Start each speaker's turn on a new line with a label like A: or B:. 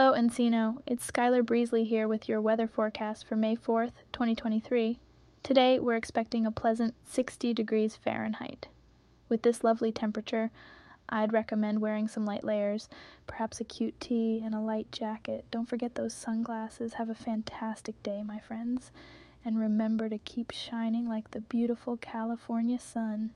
A: Hello, Encino. It's Skyler Breezly here with your weather forecast for May 4th, 2023. Today, we're expecting a pleasant 60 degrees Fahrenheit. With this lovely temperature, I'd recommend wearing some light layers, perhaps a cute tee and a light jacket. Don't forget those sunglasses. Have a fantastic day, my friends. And remember to keep shining like the beautiful California sun.